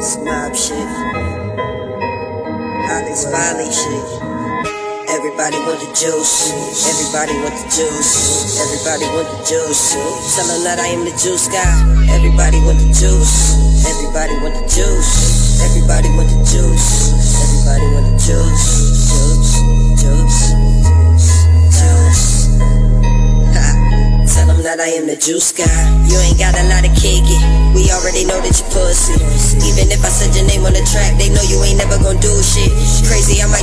Snob shit. Alex Valley shit. Everybody want the juice. Everybody want the juice. Everybody want the juice. Tell that I am the juice guy. Everybody want the juice. Everybody want the juice. Everybody want the juice. Everybody want the. Juice. Juice. Juice. That I am the juice guy. You ain't got a lot of kick. We already know that you pussy. Even if I said your name on the track, they know you ain't never gonna do shit. Crazy, I might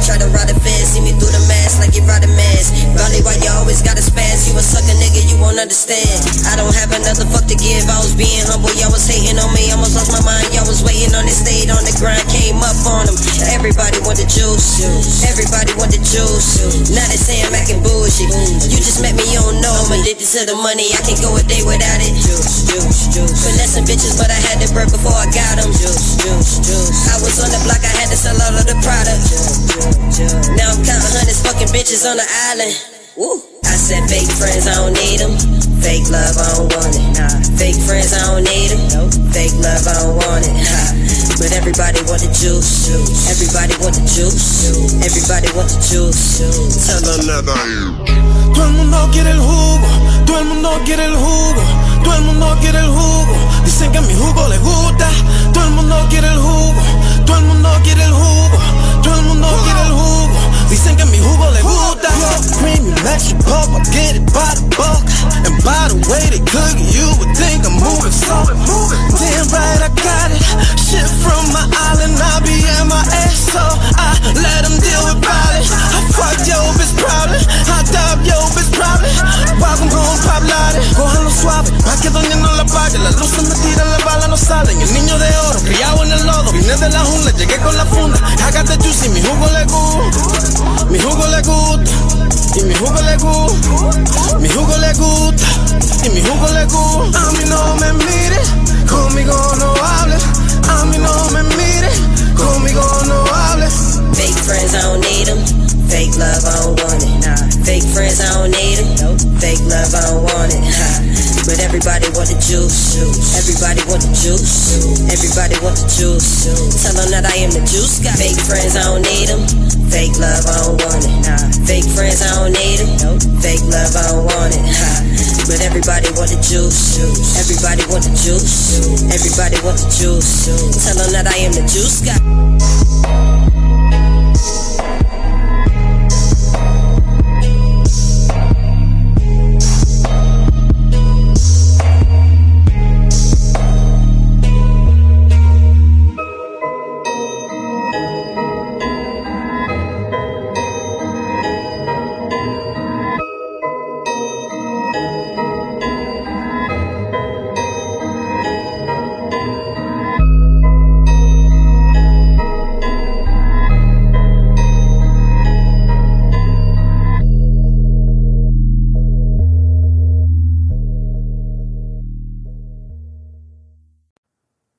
won't understand. I don't have another fuck to give. I was being humble, y'all was hating on me. Almost lost my mind, y'all was waiting on it. Stayed on the grind, came up on them. Everybody want the juice. Everybody want the juice. Now they say I'm acting bullshit. You just met me, you don't know. I'm addicted to the money. I can't go a day without it. Juice, juice, juice. Finessing bitches, but I had to break before I got them. Juice, juice, juice. I was on the block, I had to sell all of the product. Now I'm counting hundreds fucking bitches on the island. Woo. I said fake friends, I don't need them. Fake love, I don't want it. Nah. Fake friends, I don't need them. Nope. Fake love, I don't want it. Ha. But everybody want the juice. Everybody want the juice. Everybody want the juice. Tell them Todo el mundo quiere el jugo, todo el mundo quiere el jugo, todo el mundo quiere el jugo. Dicen que mi jugo les gusta, todo el mundo quiere el jugo, todo el mundo quiere el jugo, todo el mundo quiere el jugo. Dicen que mi jugo les gusta. Premium extra pop, I get it by the buck. And by the way they cook it, you would think I'm moving slow. Damn right, I got it. Shit from my island, I be in my ass, so I let them deal with violence. I fuck yo bitch proudly, I dub yo bitch proudly. Welcome home, pop lade. Cójanlo suave, pa' que no la pague. La luz se me tira, la bala no sale. Y el niño de oro, criado en el lodo. Vine de la jungla, llegué con la funda. I got the juice y mi jugo le Y mi jugo le gusta. Mi jugo le gusta. Y mi jugo le gusta. A mí no me mire, conmigo no hable. A mí no me mire, conmigo no hable. Fake friends, I don't need them. Fake love, I don't want it. Fake friends, I don't need them. Fake love, I don't want it. But everybody want the juice. Everybody want the juice. Everybody want the juice. Tell them that I am the juice guy. Fake friends, I don't need them. Fake love, I don't want it. Fake friends, I don't need. Nope. Fake love, I don't want it. But everybody want the juice. Everybody want the juice. Everybody want the juice. Tell them that I am the juice guy.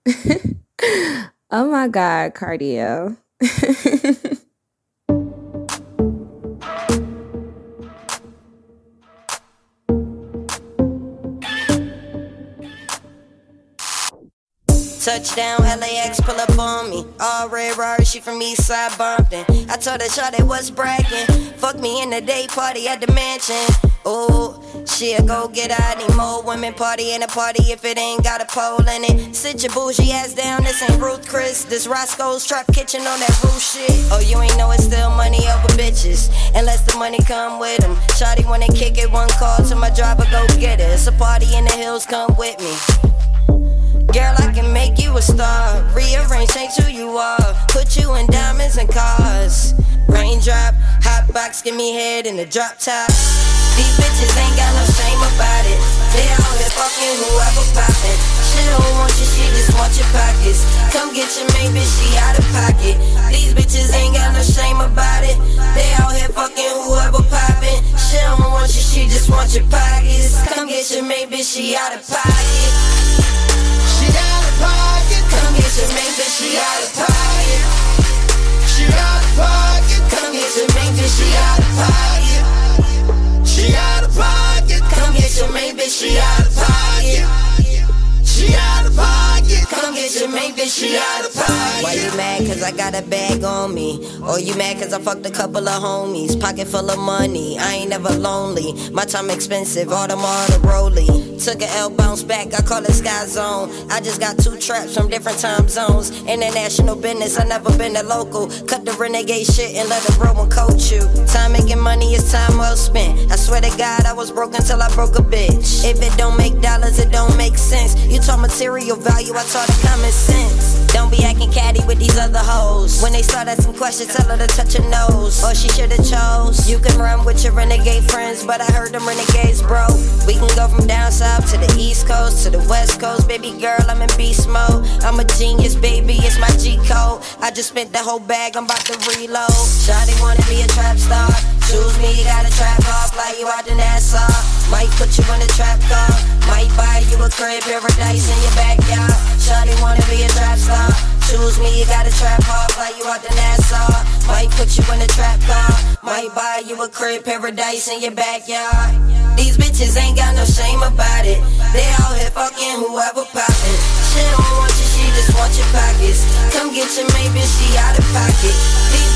Oh my God, cardio. Touchdown, LAX, pull up on me. All red Rari, she from Eastside Compton. I told her, shawty was bragging. Fuck me in the day party at the mansion. Oh, she'll go get out need more women party in a party if it ain't got a pole in it. Sit your bougie ass down, this ain't Ruth Chris. This Roscoe's Trap Kitchen on that roof shit. Oh, you ain't know it's still money over bitches. Unless the money come with them. Shawty wanna kick it, one call to my driver, go get it. It's a party in the hills, come with me. Girl, I can make you a star. Rearrange, change who you are. Put you in diamonds and cars. Raindrop, hot box, give me head in the drop top. These bitches ain't got no shame about it. They out here fucking whoever poppin'. She don't want you, she just want your pockets. Come get your main bitch, she out of pocket. These bitches ain't got no shame about it. They out here fucking whoever poppin'. She don't want you, she just want your pockets. Come get your main bitch, she out of pocket. She out pocket, Come get your main bitch, she out of pocket. she out of pocket, Come get your main bitch, she out of pocket. She out of pocket. Come get your main bitch. She out of pocket. She out of pocket. Why you mad cause I got a bag on me? Or you mad cause I fucked a couple of homies? Pocket full of money, I ain't never lonely. My time expensive, Audemars the Rolly. Took a L bounce back, I call it Sky Zone. I just got two traps from different time zones. International business, I never been a local. Cut the renegade shit and let the real one coach you. Time making money is time well spent. I swear to God, I was broke until I broke a bitch. If it don't make dollars, it don't make sense. You talk material value, I taught the common sense. Don't be acting catty with these other hoes. When they start asking questions, tell her to touch her nose. Or she should've chose. You can run with your renegade friends, but I heard them renegades, bro. From down south to the east coast to the west coast. Baby girl, I'm in beast mode. I'm a genius, baby, it's my G code. I just spent the whole bag, I'm about to reload. Shawty wanna be a trap star. Choose me, you got a trap car, fly you out to Nassau. Might put you in a trap car. Might buy you a crib, paradise in your backyard. Shawty wanna be a trap star. Choose me, you got a trap car, fly you out to Nassau. Might put you in a trap car. Might buy you a crib, paradise in your backyard. These bitches ain't got no shame about it. They out here fucking whoever poppin'. She don't want you, she just want your pockets. Come get your maybe she out of pocket. These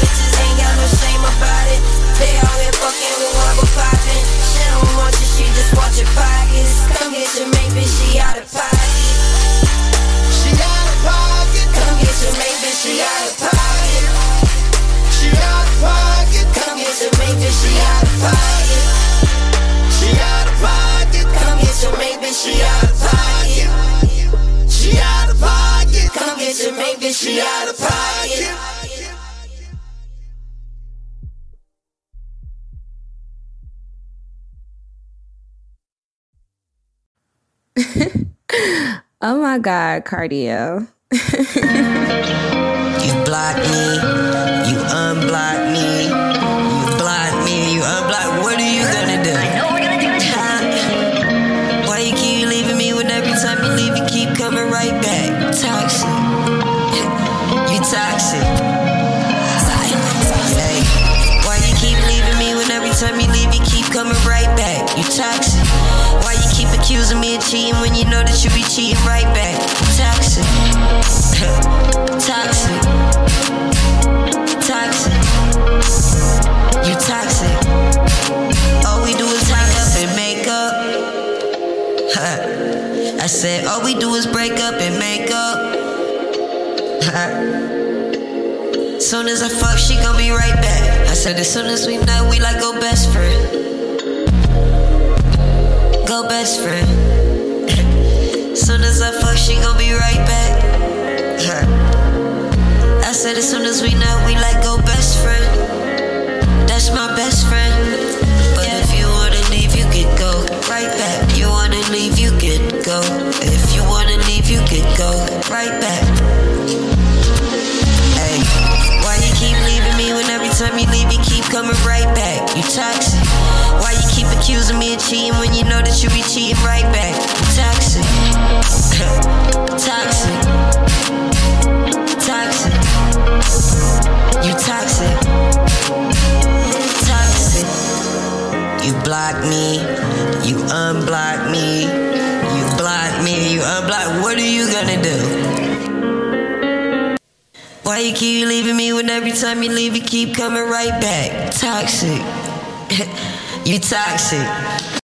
Oh my God, cardio. You block me, you unblock me, you block me, you unblock. What are you gonna do? I know what you're gonna do. Why you keep leaving me when every time you leave you keep coming right back? Toxic, you toxic. Hey, why you keep leaving me when every time you leave you keep coming right back? You toxic. Accusing me of cheating when you know that you be cheating right back? Toxic. toxic. Toxic. You toxic. All we do is hang up and make up. I said, all we do is break up and make up. Soon as I fuck, she gon' be right back. I said, as soon as we nut, we like go best friend. Go best friend. soon as I fuck, she gon' be right back. I said, as soon as we nut, we like go best friend. That's my best friend. But if you wanna leave, you can go right back. You wanna leave, you can go. If you wanna leave, you can go right back. Hey, why you keep leaving me when every time you leave, you keep coming right back? You toxic. Accusing me of cheating when you know that you be cheating right back? Toxic. toxic. Toxic. You toxic. Toxic. You block me. You unblock me. You block me. You unblock. What are you gonna do? Why you keep leaving me when every time you leave you keep coming right back? Toxic. you toxic.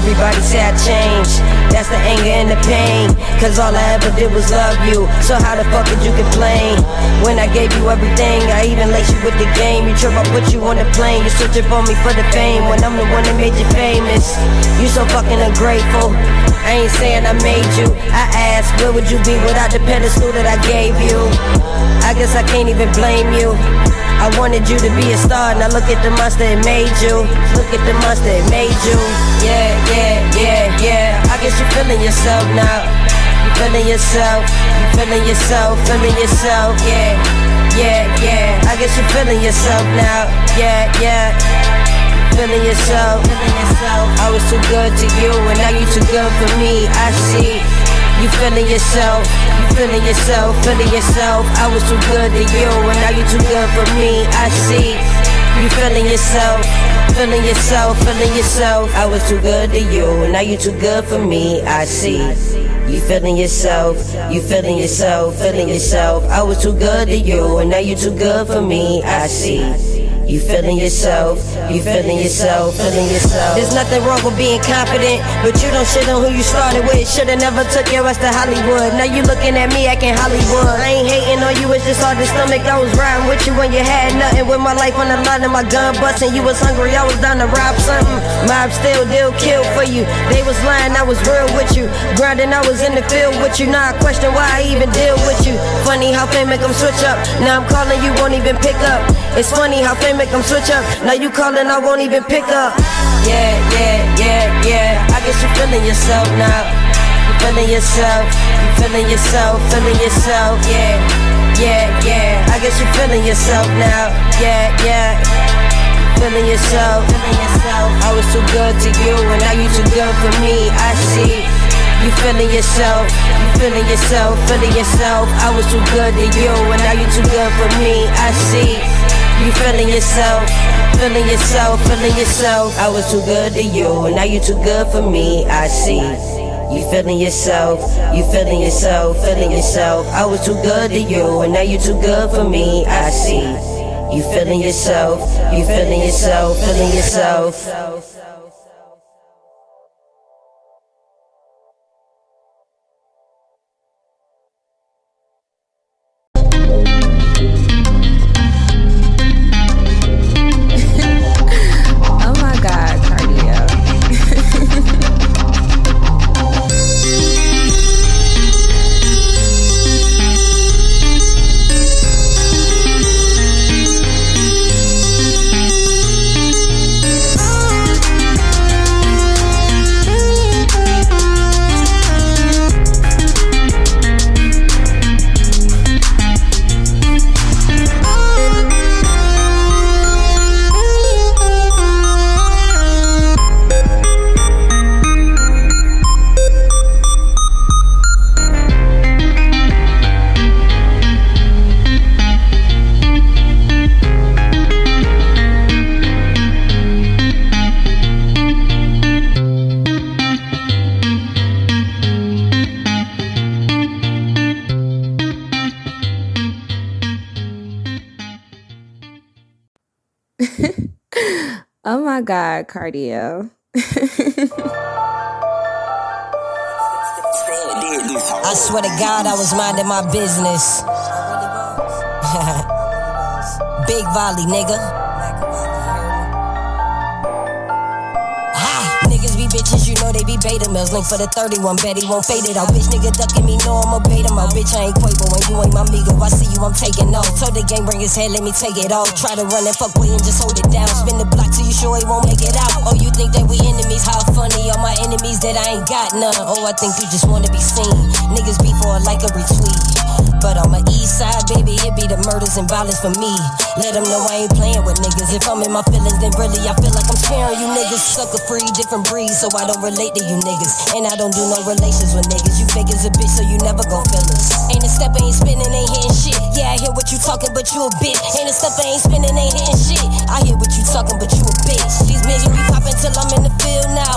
Everybody say I changed. That's the anger and the pain. Cause all I ever did was love you. So how the fuck could you complain? When I gave you everything, I even laced you with the game. You trip, I put you on the plane. You searching for me for the fame. When I'm the one that made you famous. You so fucking ungrateful. I ain't saying I made you. I asked, where would you be without the pedestal that I gave you? I guess I can't even blame you. I wanted you to be a star, now look at the monster it made you. Look at the monster it made you. Yeah, yeah, yeah, yeah. I guess you're feeling yourself now. You feeling yourself, you feeling yourself, feeling yourself, yeah, yeah, yeah. I guess you're feeling yourself now, yeah, yeah. Feeling yourself, feeling yourself. I was too good to you, and now you too good for me. I see. You feeling yourself, you feeling yourself, feeling yourself. I was too good to you, and now you too good for me. I see. You feeling yourself, feeling yourself, feeling yourself. I was too good to you, and now you too good for me. I see. You feeling yourself, you feeling yourself, feeling yourself. I was too good to you, and now you too good for me. I see. You feeling yourself, you feeling yourself, feeling yourself. There's nothing wrong with being confident, but you don't shit on who you started with. Shoulda never took your ass to Hollywood. Now you looking at me acting Hollywood. I ain't hating on you, it's just hard to stomach. I was riding with you when you had nothing. With my life on the line and my gun busting. You was hungry, I was down to rob something. Mob still deal kill for you. They was lying, I was real with you. Grinding, I was in the field with you. Now I question why I even deal with you. Funny how fame make them switch up. Now I'm calling you, won't even pick up. It's funny how fame make them switch up. Now you calling, I won't even pick up. Yeah, yeah, yeah, yeah. I guess you're feeling yourself now. You feeling yourself, you feeling yourself, feeling yourself. Yeah, yeah, yeah. I guess you're feeling yourself now. Yeah, yeah. Feeling yourself, feeling yourself. I was too good to you, and now you too good for me. I see. You feeling yourself, you feeling yourself, feeling yourself. I was too good to you, and now you too good for me. I see. You feeling yourself, feeling yourself, feeling yourself. I was too good to you, and now you too good for me. I see. You feeling yourself, you feeling yourself, feeling yourself. I was too good to you, and now you too good for me. I see. You feeling yourself, you feeling yourself, feeling yourself. Oh my god, cardio. I swear to God, I was minding my business. Big volley, nigga. Know they be beta males. Link for the 31, bet he won't fade it out. Bitch, nigga ducking me, know I'm a beta mouth. Bitch, I ain't Quavo when you ain't my amigo. I see you, I'm taking off. Told the game, bring his head, let me take it off. Try to run and fuck with and just hold it down. Spin the block till you sure he won't make it out. Oh, you think that we enemies? How funny. All my enemies that I ain't got none. Oh, I think you just wanna be seen. Niggas be for like a retweet. But on my east side, baby, it be the murders and violence for me. Let them know I ain't playing with niggas. If I'm in my feelings, then really I feel like I'm sparing you niggas. Sucker free, different breed, so I don't relate to you niggas. And I don't do no relations with niggas. You fake as a bitch, so you never gon' feel us. Ain't a step, ain't spinning, ain't hitting shit. Yeah, I hear what you talking, but you a bitch. Ain't a step, ain't spinning, ain't hitting shit. I hear what you talking, but you a bitch. These bitches be popping till I'm in the field now.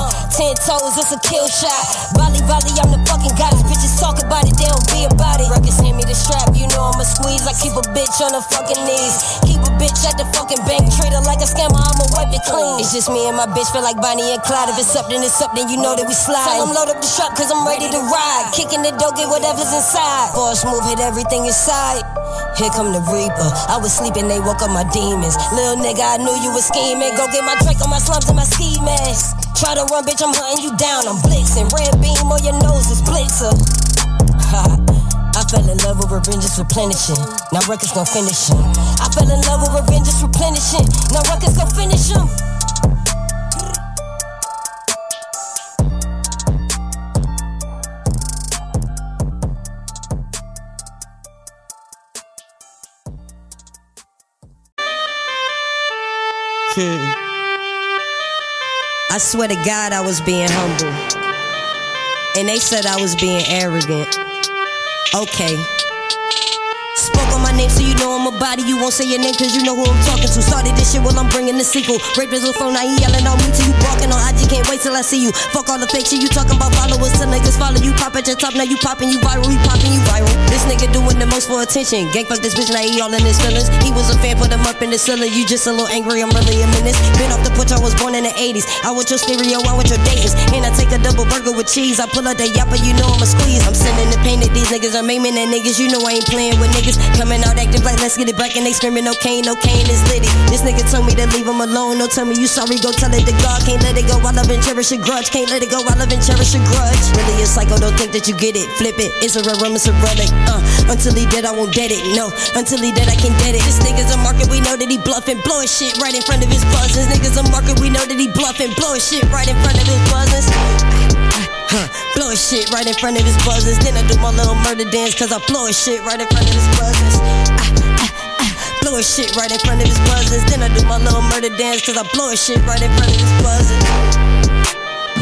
It's a kill shot. Volley, volley, I'm the fucking goddess. Bitches talk about it, they don't be about it. Ruckus hand me the strap, you know I'ma squeeze. I keep a bitch on her fucking knees. Keep a bitch at the fucking bank, treat her like a scammer, I'ma wipe it clean. It's just me and my bitch, feel like Bonnie and Clyde. If it's up, then it's up, then you know that we slide. Tell 'em load up the truck, cause I'm ready to ride. Kicking the door, get whatever's inside. Boss move, hit everything inside. Here come the Reaper. I was sleeping, they woke up my demons. Little nigga, I knew you was scheming. Go get my drink on my slums and my ski mask. Try to run, bitch, I'm hunting you down. I'm blitzing. Red beam on your nose is blitzer. I fell in love with revenge is replenishing. Now records gon' finish him. I fell in love with revenge is replenishing. Now records gon' finish him. I swear to God, I was being humble. And they said I was being arrogant. Okay. Spoke on my name so you know I'm a body. You won't say your name cause you know who I'm talking to. Started this shit while I'm bringing the sequel. Rapers with phone, now he yelling on me till you barking on IG. Can't wait till I see you. Fuck all the fake shit you talking about followers. Till niggas follow you. Pop at your top, now you popping, you viral. We popping, you viral. This nigga doing the most for attention. Gang fuck this bitch, now he all in his feelings. He was a fan, put him up in the ceiling. You just a little angry, I'm really a menace. Been off the porch, I was born in the 80s. I want your stereo, I want your datings. And I take a double burger with cheese. I pull out the yapper, you know I'ma squeeze. I'm sending the pain that these niggas are maiming that niggas. You know I ain't playing with niggas. Coming out acting like let's get it back and they screaming no cane, no cane is litty. This nigga told me to leave him alone. No tell me you sorry, go tell it to God. Can't let it go, I love and cherish a grudge. Can't let it go, I love and cherish a grudge. Really a psycho, don't think that you get it. Flip it, it's a rum, it's a relic. Uh, until he dead, I won't dead it. No, until he dead, I can dead it. This nigga's a market, we know that he bluffing. Blow his shit right in front of his buzzers. Niggas a market, we know that he bluffing. Blow his shit right in front of his buzzers. Huh, blow his shit right in front of his buzzers. Then I do my little murder dance, cause I blow his shit right in front of his buzzers. Ah, ah, ah, blow his shit right in front of his buzzers. Then I do my little murder dance, cause I blow his shit right in front of his buzzers.